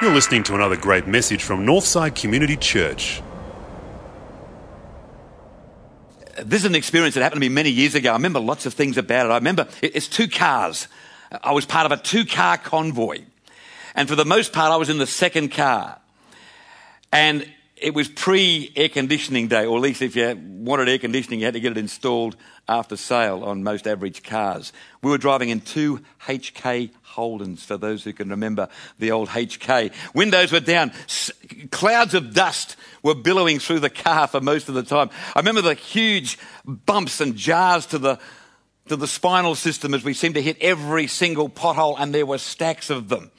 You're listening to another great message from Northside Community Church. This is an experience that happened to me many years ago. I remember lots of things about it. I remember it- it's two cars. I was part of a two car convoy. And for the most part, I was in the second car. And it was pre air conditioning day, or at least if you wanted air conditioning, you had to get it installed after sale on most average cars. We were driving in two HK Holdens, for those who can remember the old HK. Windows were down, S- clouds of dust were billowing through the car for most of the time. I remember the huge bumps and jars to the to the spinal system as we seemed to hit every single pothole, and there were stacks of them.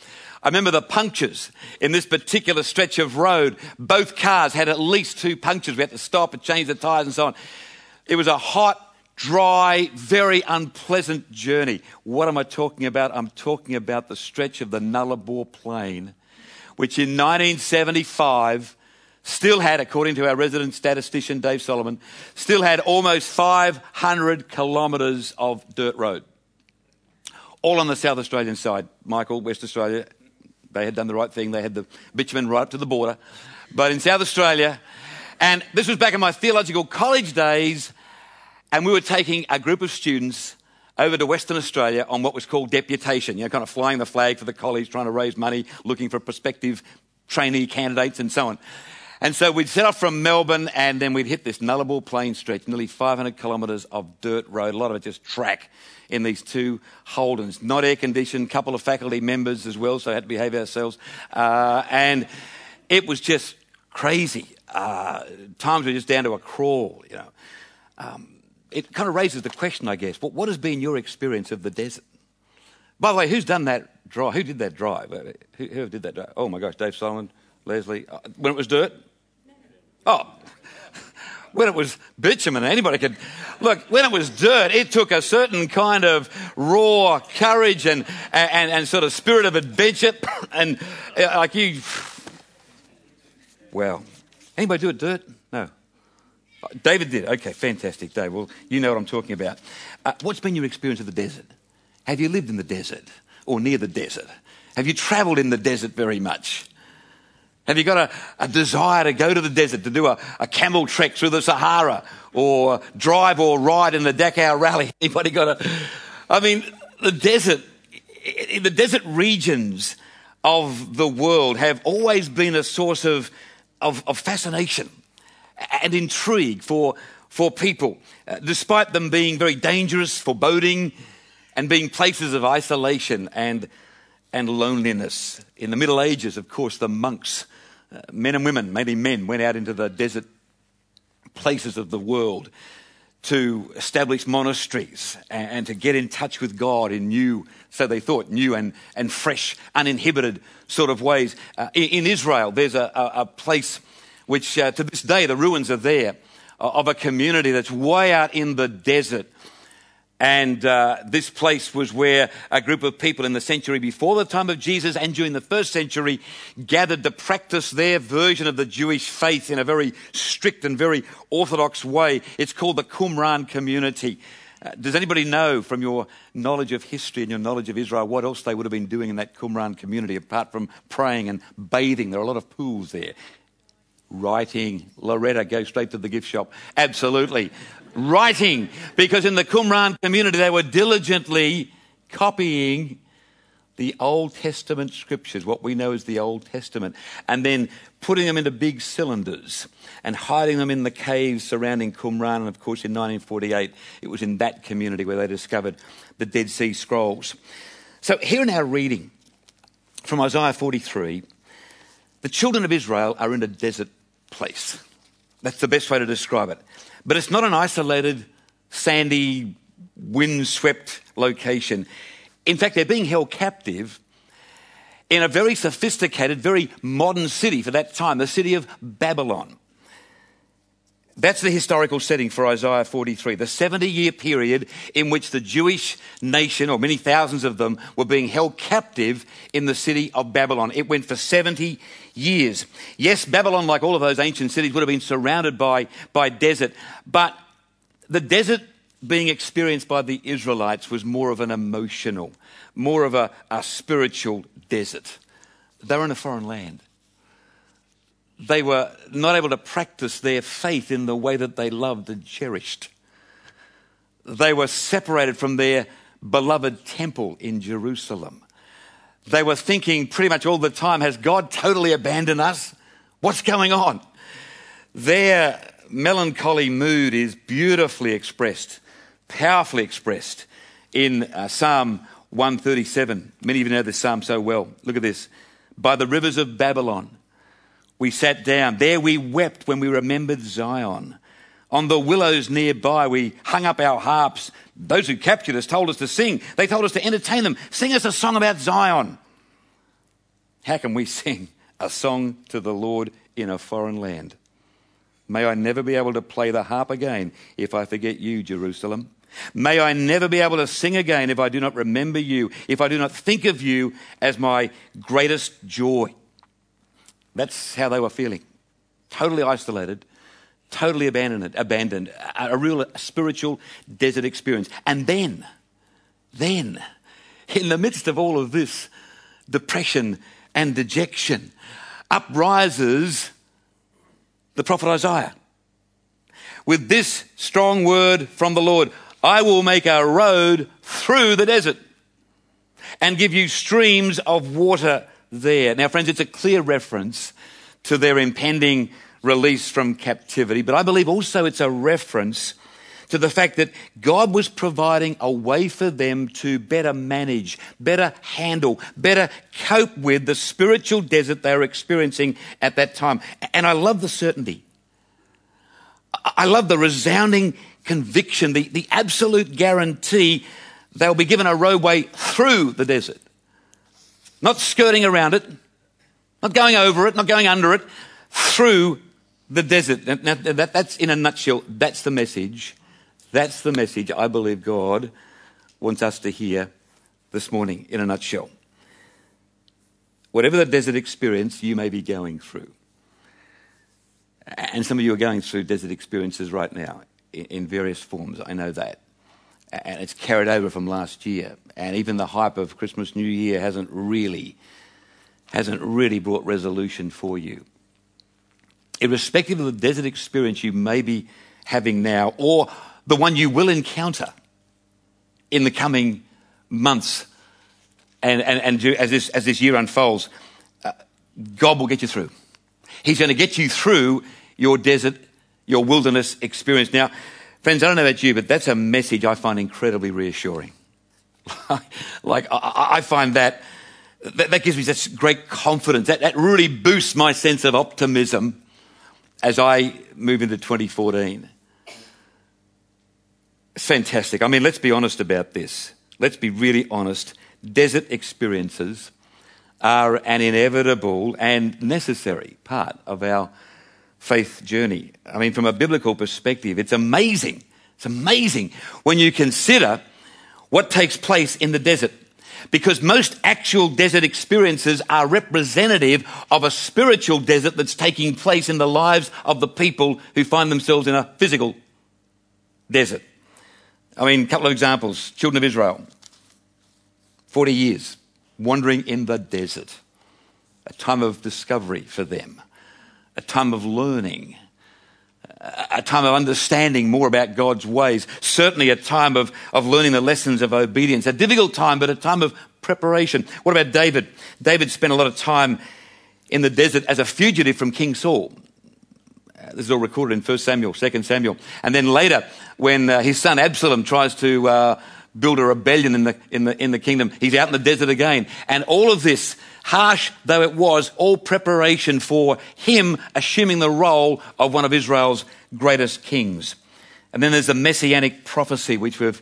I remember the punctures in this particular stretch of road. Both cars had at least two punctures. We had to stop and change the tyres and so on. It was a hot, dry, very unpleasant journey. What am I talking about? I'm talking about the stretch of the Nullarbor Plain, which in 1975 still had, according to our resident statistician Dave Solomon, still had almost 500 kilometres of dirt road. All on the South Australian side. Michael, West Australia, they had done the right thing. They had the bitumen right up to the border. But in South Australia, and this was back in my theological college days, and we were taking a group of students over to Western Australia on what was called deputation, you know, kind of flying the flag for the college, trying to raise money, looking for prospective trainee candidates and so on. And so we'd set off from Melbourne and then we'd hit this Nullarbor Plain stretch, nearly 500 kilometres of dirt road, a lot of it just track in these two Holdens. Not air conditioned, couple of faculty members as well, so had to behave ourselves. Uh, and it was just crazy. Uh, times were just down to a crawl, you know. Um, it kind of raises the question, I guess, what, what has been your experience of the desert? By the way, who's done that drive? Who did that drive? Uh, Who, who did that drive? Oh my gosh, Dave Solomon, Leslie. Uh, when it was dirt? Oh, when it was bitumen, anybody could. Look, when it was dirt, it took a certain kind of raw courage and, and, and sort of spirit of adventure. And uh, like you. Well, anybody do it dirt? No. David did. Okay, fantastic, Dave. Well, you know what I'm talking about. Uh, what's been your experience of the desert? Have you lived in the desert or near the desert? Have you travelled in the desert very much? Have you got a, a desire to go to the desert, to do a, a camel trek through the Sahara, or drive or ride in the Dakar Rally? Anybody got a? I mean, the desert, the desert regions of the world have always been a source of, of, of fascination and intrigue for, for people, uh, despite them being very dangerous, foreboding, and being places of isolation and, and loneliness. In the Middle Ages, of course, the monks, uh, men and women, mainly men, went out into the desert places of the world to establish monasteries and, to get in touch with God in new, so they thought, new and, and fresh, uninhibited sort of ways. Uh, in, in Israel, there's a, a, a place which uh, to this day the ruins are there uh, of a community that's way out in the desert. And uh, this place was where a group of people in the century before the time of Jesus and during the first century gathered to practice their version of the Jewish faith in a very strict and very orthodox way. It's called the Qumran community. Uh, does anybody know from your knowledge of history and your knowledge of Israel what else they would have been doing in that Qumran community apart from praying and bathing? There are a lot of pools there writing. Loretta, go straight to the gift shop. Absolutely. Writing. Because in the Qumran community, they were diligently copying the Old Testament scriptures, what we know as the Old Testament, and then putting them into big cylinders and hiding them in the caves surrounding Qumran. And of course, in 1948, it was in that community where they discovered the Dead Sea Scrolls. So, here in our reading from Isaiah 43, the children of Israel are in a desert place. That's the best way to describe it. But it's not an isolated, sandy, windswept location. In fact, they're being held captive in a very sophisticated, very modern city for that time, the city of Babylon. That's the historical setting for Isaiah 43, the 70 year period in which the Jewish nation, or many thousands of them, were being held captive in the city of Babylon. It went for 70 years. Yes, Babylon, like all of those ancient cities, would have been surrounded by, by desert, but the desert being experienced by the Israelites was more of an emotional, more of a, a spiritual desert. They were in a foreign land. They were not able to practice their faith in the way that they loved and cherished. They were separated from their beloved temple in Jerusalem. They were thinking pretty much all the time, has God totally abandoned us? What's going on? Their melancholy mood is beautifully expressed, powerfully expressed in uh, Psalm 137. Many of you know this psalm so well. Look at this. By the rivers of Babylon, we sat down. There we wept when we remembered Zion. On the willows nearby, we hung up our harps. Those who captured us told us to sing. They told us to entertain them. Sing us a song about Zion. How can we sing a song to the Lord in a foreign land? May I never be able to play the harp again if I forget you, Jerusalem. May I never be able to sing again if I do not remember you, if I do not think of you as my greatest joy. That's how they were feeling. Totally isolated, totally abandoned, abandoned, a, a real spiritual desert experience. And then, then, in the midst of all of this depression and dejection, uprises the prophet Isaiah with this strong word from the Lord I will make a road through the desert and give you streams of water there. Now, friends, it's a clear reference to their impending release from captivity, but I believe also it's a reference to the fact that God was providing a way for them to better manage, better handle, better cope with the spiritual desert they were experiencing at that time. And I love the certainty. I love the resounding conviction, the, the absolute guarantee they'll be given a roadway through the desert. Not skirting around it, not going over it, not going under it, through the desert. Now, that, that's in a nutshell, that's the message. That's the message I believe God wants us to hear this morning in a nutshell. Whatever the desert experience you may be going through, and some of you are going through desert experiences right now in various forms, I know that. And it's carried over from last year. And even the hype of Christmas, New Year hasn't really, hasn't really brought resolution for you. Irrespective of the desert experience you may be having now, or the one you will encounter in the coming months and, and, and as, this, as this year unfolds, uh, God will get you through. He's going to get you through your desert, your wilderness experience. Now, friends, I don't know about you, but that's a message I find incredibly reassuring. like, I, I find that, that, that, gives me such great confidence. That, that really boosts my sense of optimism as I move into 2014. It's fantastic. I mean, let's be honest about this. Let's be really honest. Desert experiences are an inevitable and necessary part of our faith journey. I mean, from a biblical perspective, it's amazing. It's amazing when you consider what takes place in the desert. Because most actual desert experiences are representative of a spiritual desert that's taking place in the lives of the people who find themselves in a physical desert. I mean, a couple of examples. Children of Israel, 40 years wandering in the desert, a time of discovery for them, a time of learning, a time of understanding more about God's ways, certainly a time of, of learning the lessons of obedience, a difficult time, but a time of preparation. What about David? David spent a lot of time in the desert as a fugitive from King Saul. This is all recorded in 1 Samuel, 2 Samuel. And then later, when uh, his son Absalom tries to uh, build a rebellion in the, in, the, in the kingdom, he's out in the desert again. And all of this, harsh though it was, all preparation for him assuming the role of one of Israel's greatest kings. And then there's the messianic prophecy, which we've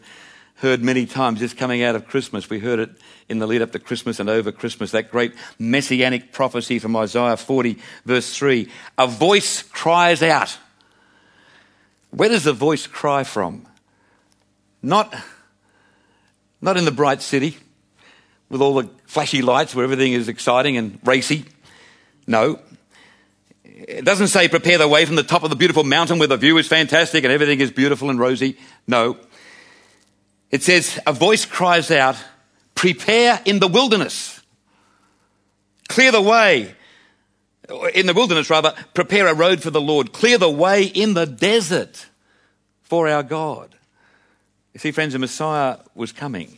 heard many times just coming out of Christmas. We heard it in the lead up to Christmas and over Christmas, that great messianic prophecy from Isaiah 40, verse 3. A voice cries out. Where does the voice cry from? Not, not in the bright city with all the flashy lights where everything is exciting and racy. No. It doesn't say prepare the way from the top of the beautiful mountain where the view is fantastic and everything is beautiful and rosy. No. It says, A voice cries out, Prepare in the wilderness, clear the way. In the wilderness, rather, prepare a road for the Lord, clear the way in the desert for our God. You see, friends, the Messiah was coming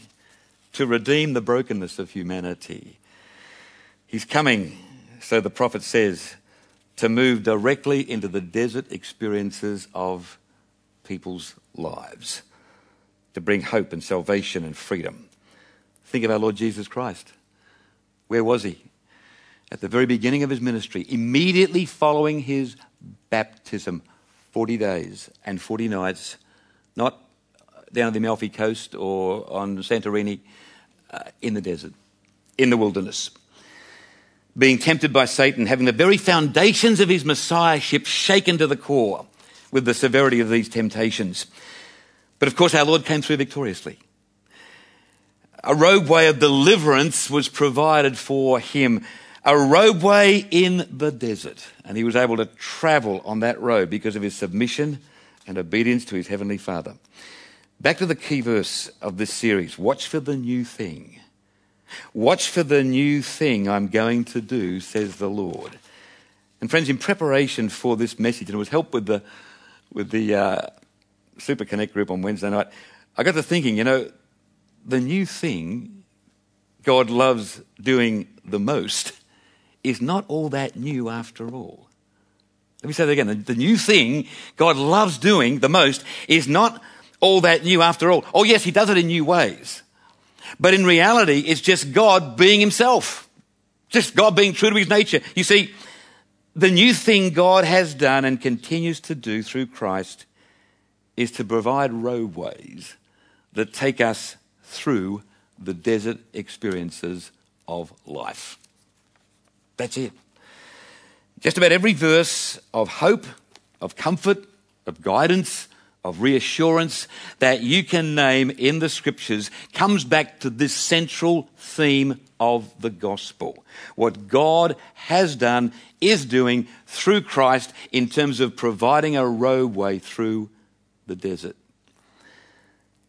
to redeem the brokenness of humanity. He's coming, so the prophet says, to move directly into the desert experiences of people's lives, to bring hope and salvation and freedom. Think of our Lord Jesus Christ. Where was he? At the very beginning of his ministry, immediately following his baptism, 40 days and 40 nights, not down the Amalfi Coast or on Santorini, uh, in the desert, in the wilderness being tempted by Satan, having the very foundations of his messiahship shaken to the core with the severity of these temptations. But of course, our Lord came through victoriously. A roadway of deliverance was provided for him, a roadway in the desert. And he was able to travel on that road because of his submission and obedience to his heavenly Father. Back to the key verse of this series watch for the new thing. Watch for the new thing I'm going to do, says the Lord. And friends, in preparation for this message, and it was helped with the, with the uh, Super Connect group on Wednesday night, I got to thinking, you know, the new thing God loves doing the most is not all that new after all. Let me say that again. The, the new thing God loves doing the most is not all that new after all. Oh, yes, He does it in new ways. But in reality, it's just God being himself. Just God being true to his nature. You see, the new thing God has done and continues to do through Christ is to provide roadways that take us through the desert experiences of life. That's it. Just about every verse of hope, of comfort, of guidance, of reassurance that you can name in the scriptures comes back to this central theme of the gospel. What God has done, is doing through Christ in terms of providing a roadway through the desert.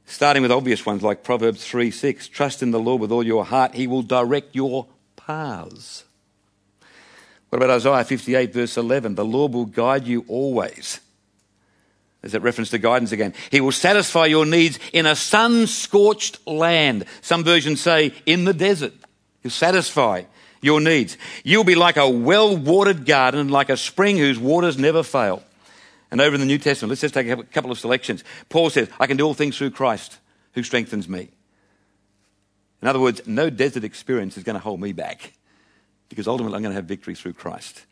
Starting with obvious ones like Proverbs 3 6, trust in the Lord with all your heart, he will direct your paths. What about Isaiah 58, verse 11? The Lord will guide you always there's that reference to guidance again. He will satisfy your needs in a sun scorched land. Some versions say in the desert. He'll satisfy your needs. You'll be like a well watered garden, like a spring whose waters never fail. And over in the New Testament, let's just take a couple of selections. Paul says, I can do all things through Christ who strengthens me. In other words, no desert experience is going to hold me back because ultimately I'm going to have victory through Christ.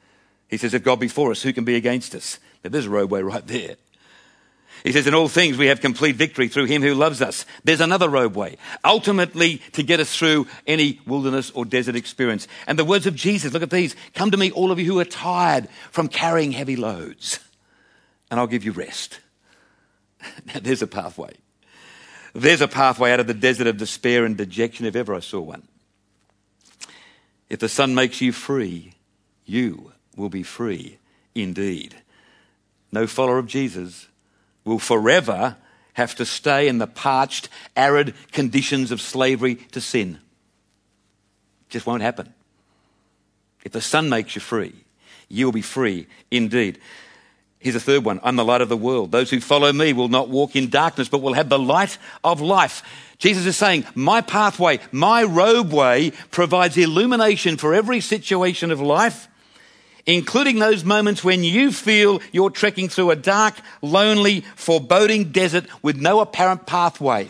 He says, if God be for us, who can be against us? Now, there's a roadway right there. He says, in all things we have complete victory through him who loves us. There's another roadway, ultimately to get us through any wilderness or desert experience. And the words of Jesus, look at these. Come to me, all of you who are tired from carrying heavy loads, and I'll give you rest. now, there's a pathway. There's a pathway out of the desert of despair and dejection if ever I saw one. If the Son makes you free, you will be free indeed. No follower of Jesus will forever have to stay in the parched, arid conditions of slavery to sin. It just won't happen. If the Son makes you free, you will be free indeed. Here's a third one I'm the light of the world. Those who follow me will not walk in darkness, but will have the light of life. Jesus is saying, My pathway, my roadway provides illumination for every situation of life including those moments when you feel you're trekking through a dark, lonely, foreboding desert with no apparent pathway.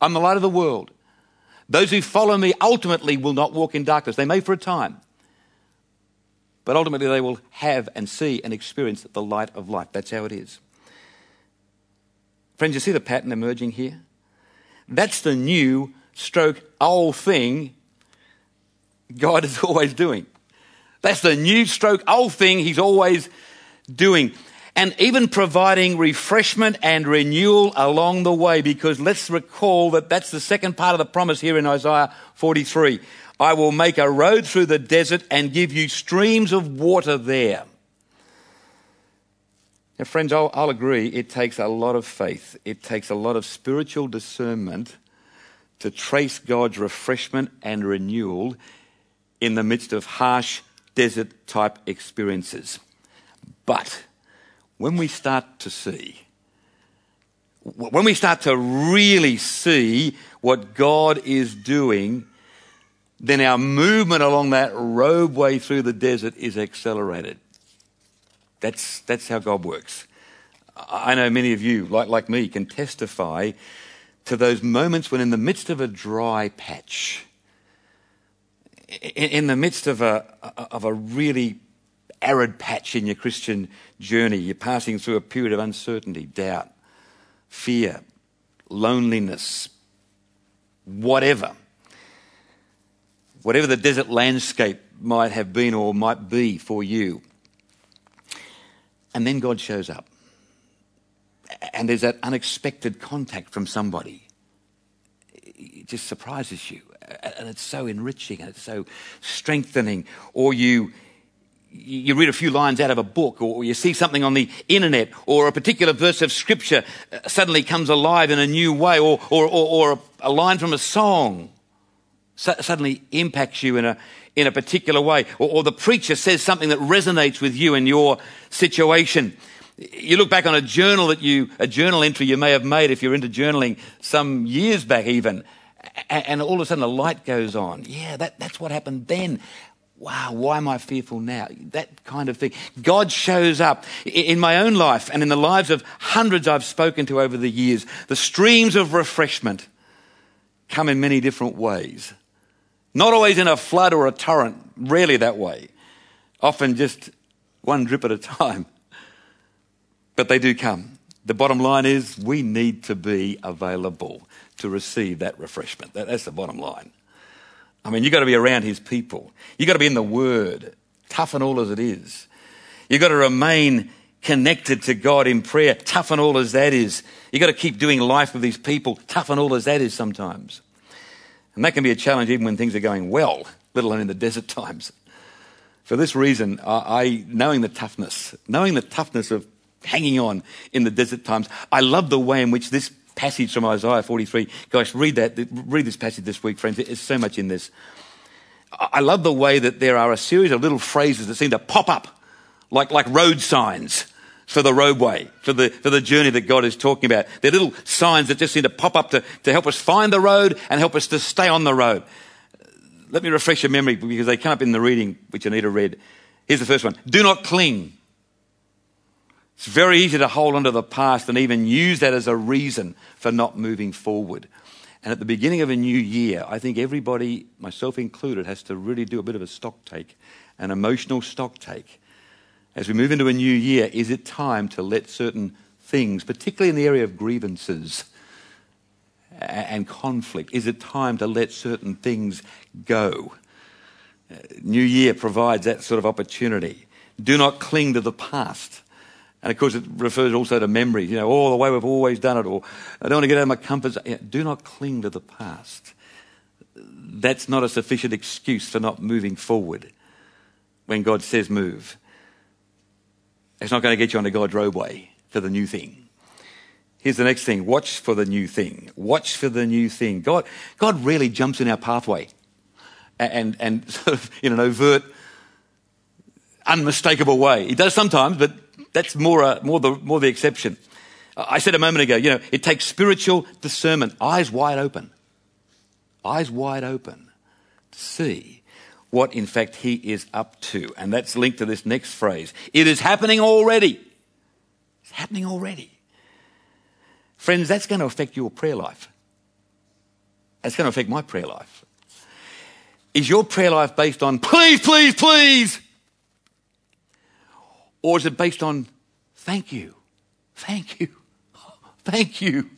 I'm the light of the world. Those who follow me ultimately will not walk in darkness. They may for a time, but ultimately they will have and see and experience the light of life. That's how it is. Friends, you see the pattern emerging here? That's the new stroke old thing God is always doing. That's the new stroke old thing he's always doing. And even providing refreshment and renewal along the way, because let's recall that that's the second part of the promise here in Isaiah 43. I will make a road through the desert and give you streams of water there. Now, friends, I'll, I'll agree, it takes a lot of faith. It takes a lot of spiritual discernment to trace God's refreshment and renewal in the midst of harsh desert type experiences. But when we start to see, when we start to really see what God is doing, then our movement along that roadway through the desert is accelerated. That's, that's how God works. I know many of you, like, like me, can testify to those moments when, in the midst of a dry patch, in, the midst of a, of a really arid patch in your Christian journey, you're passing through a period of uncertainty, doubt, fear, loneliness, whatever. Whatever the desert landscape might have been or might be for you. And then God shows up. And there's that unexpected contact from somebody. It just surprises you. And it's so enriching and it's so strengthening. Or you, you read a few lines out of a book or you see something on the internet or a particular verse of scripture uh, suddenly comes alive in a new way or, or, or, or a line from a song suddenly impacts you in a, in a particular way. Or, or the preacher says something that resonates with you in your situation. You look back on a journal that you, a journal entry you may have made if you're into journaling some years back even, and all of a sudden a light goes on. Yeah, that, that's what happened then. Wow, why am I fearful now? That kind of thing. God shows up in my own life and in the lives of hundreds I've spoken to over the years. The streams of refreshment come in many different ways. Not always in a flood or a torrent, rarely that way. Often just one drip at a time. But they do come. The bottom line is we need to be available to receive that refreshment. that's the bottom line. I mean, you've got to be around his people. You've got to be in the word, tough and all as it is. You've got to remain connected to God in prayer, tough and all as that is. You've got to keep doing life with these people, tough and all as that is sometimes. And that can be a challenge even when things are going well, let alone in the desert times. For this reason, I, I knowing the toughness, knowing the toughness of hanging on in the desert times. I love the way in which this passage from Isaiah 43, guys, read that, read this passage this week, friends. There's so much in this. I love the way that there are a series of little phrases that seem to pop up like, like road signs for the roadway, for the, for the journey that God is talking about. They're little signs that just seem to pop up to, to help us find the road and help us to stay on the road. Let me refresh your memory because they come up in the reading, which Anita read. Here's the first one. Do not cling it's very easy to hold on to the past and even use that as a reason for not moving forward. And at the beginning of a new year, I think everybody, myself included, has to really do a bit of a stock take, an emotional stock take. As we move into a new year, is it time to let certain things, particularly in the area of grievances and conflict, is it time to let certain things go? New Year provides that sort of opportunity. Do not cling to the past. And of course, it refers also to memories, you know, all the way we've always done it, or I don't want to get out of my comfort zone. do not cling to the past. That's not a sufficient excuse for not moving forward when God says move. It's not going to get you onto God's roadway for the new thing. Here's the next thing watch for the new thing. Watch for the new thing. God, God really jumps in our pathway and, and sort of in an overt, unmistakable way. He does sometimes, but that's more, uh, more, the, more the exception. I said a moment ago, you know, it takes spiritual discernment, eyes wide open, eyes wide open to see what in fact he is up to. And that's linked to this next phrase. It is happening already. It's happening already. Friends, that's going to affect your prayer life. That's going to affect my prayer life. Is your prayer life based on please, please, please? Or is it based on thank you, thank you, thank you?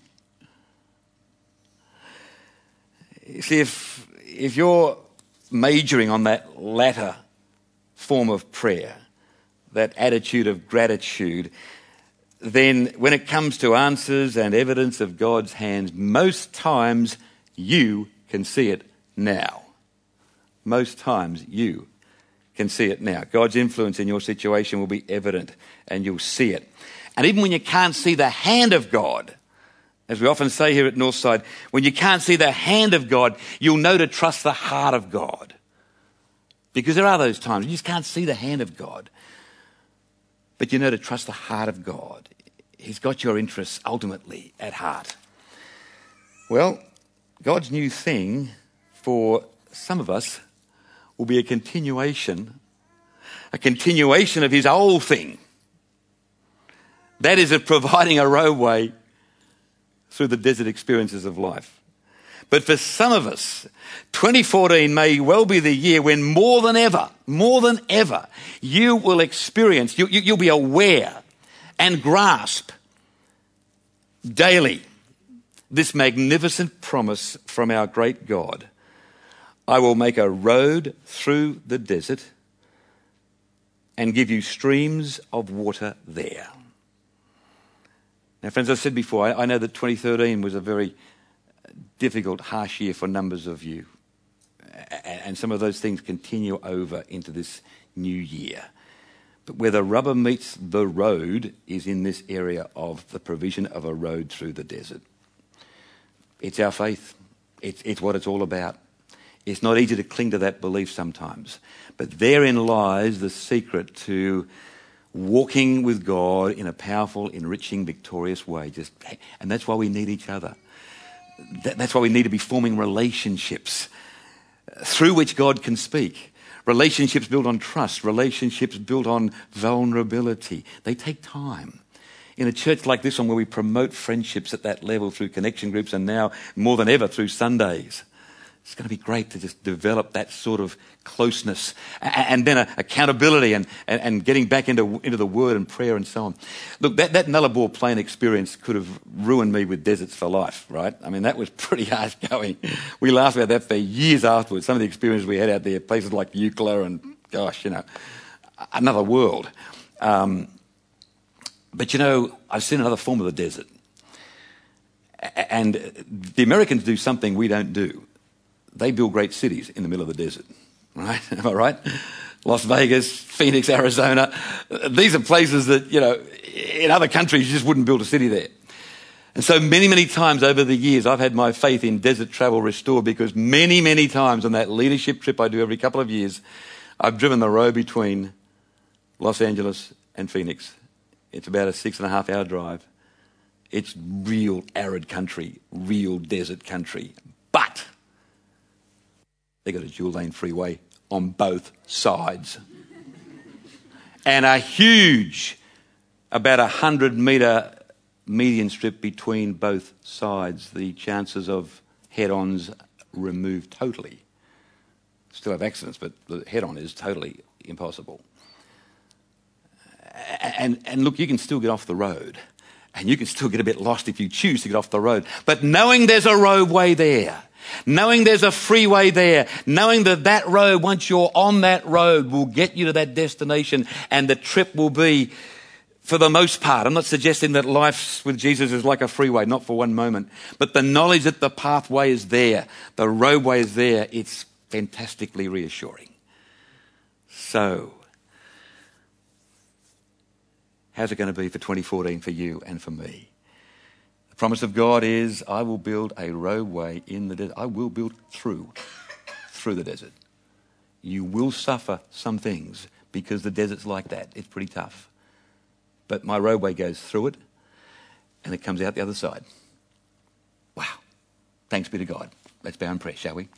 See, if, if you're majoring on that latter form of prayer, that attitude of gratitude, then when it comes to answers and evidence of God's hands, most times you can see it now. Most times you can see it now. God's influence in your situation will be evident and you'll see it. And even when you can't see the hand of God, As we often say here at Northside, when you can't see the hand of God, you'll know to trust the heart of God. Because there are those times you just can't see the hand of God. But you know to trust the heart of God. He's got your interests ultimately at heart. Well, God's new thing for some of us will be a continuation, a continuation of His old thing. That is, of providing a roadway through the desert experiences of life. But for some of us, 2014 may well be the year when more than ever, more than ever, you will experience, you, will you, be aware and grasp daily this magnificent promise from our great God I will make a road through the desert and give you streams of water there. Now, friends, I've said before, I, I know that 2013 was a very difficult, harsh year for numbers of you. And some of those things continue over into this new year. But where the rubber meets the road is in this area of the provision of a road through the desert. It's our faith, it's, it's what it's all about. It's not easy to cling to that belief sometimes, but therein lies the secret to walking with God in a powerful, enriching, victorious way. Just, and that's why we need each other. That's why we need to be forming relationships uh, through which God can speak. Relationships built on trust, relationships built on vulnerability. They take time. In a church like this one, where we promote friendships at that level through connection groups and now more than ever through Sundays, it's going to be great to just develop that sort of closeness and, then accountability and, and, and, getting back into, into the word and prayer and so on. Look, that, that Nullarbor Plain experience could have ruined me with deserts for life, right? I mean, that was pretty harsh going. We laughed about that for years afterwards. Some of the experiences we had out there, places like Eucla and, gosh, you know, another world. Um, but you know, I've seen another form of the desert. And the Americans do something we don't do they build great cities in the middle of the desert, right? Am I right? Las Vegas, Phoenix, Arizona. These are places that, you know, in other countries you just wouldn't build a city there. And so many, many times over the years, I've had my faith in desert travel restored because many, many times on that leadership trip I do every couple of years, I've driven the road between Los Angeles and Phoenix. It's about a six and a half hour drive. It's real arid country, real desert country. But they got a dual lane freeway on both sides. and a huge, about a hundred metre median strip between both sides. The chances of head ons removed totally. Still have accidents, but the head on is totally impossible. And, and look, you can still get off the road. And you can still get a bit lost if you choose to get off the road. But knowing there's a roadway there, Knowing there's a freeway there, knowing that that road, once you're on that road, will get you to that destination and the trip will be, for the most part, I'm not suggesting that life with Jesus is like a freeway, not for one moment, but the knowledge that the pathway is there, the roadway is there, it's fantastically reassuring. So, how's it going to be for 2014 for you and for me? Promise of God is, I will build a roadway in the desert. I will build through, through the desert. You will suffer some things because the desert's like that. It's pretty tough. But my roadway goes through it and it comes out the other side. Wow. Thanks be to God. Let's bow in prayer, shall we?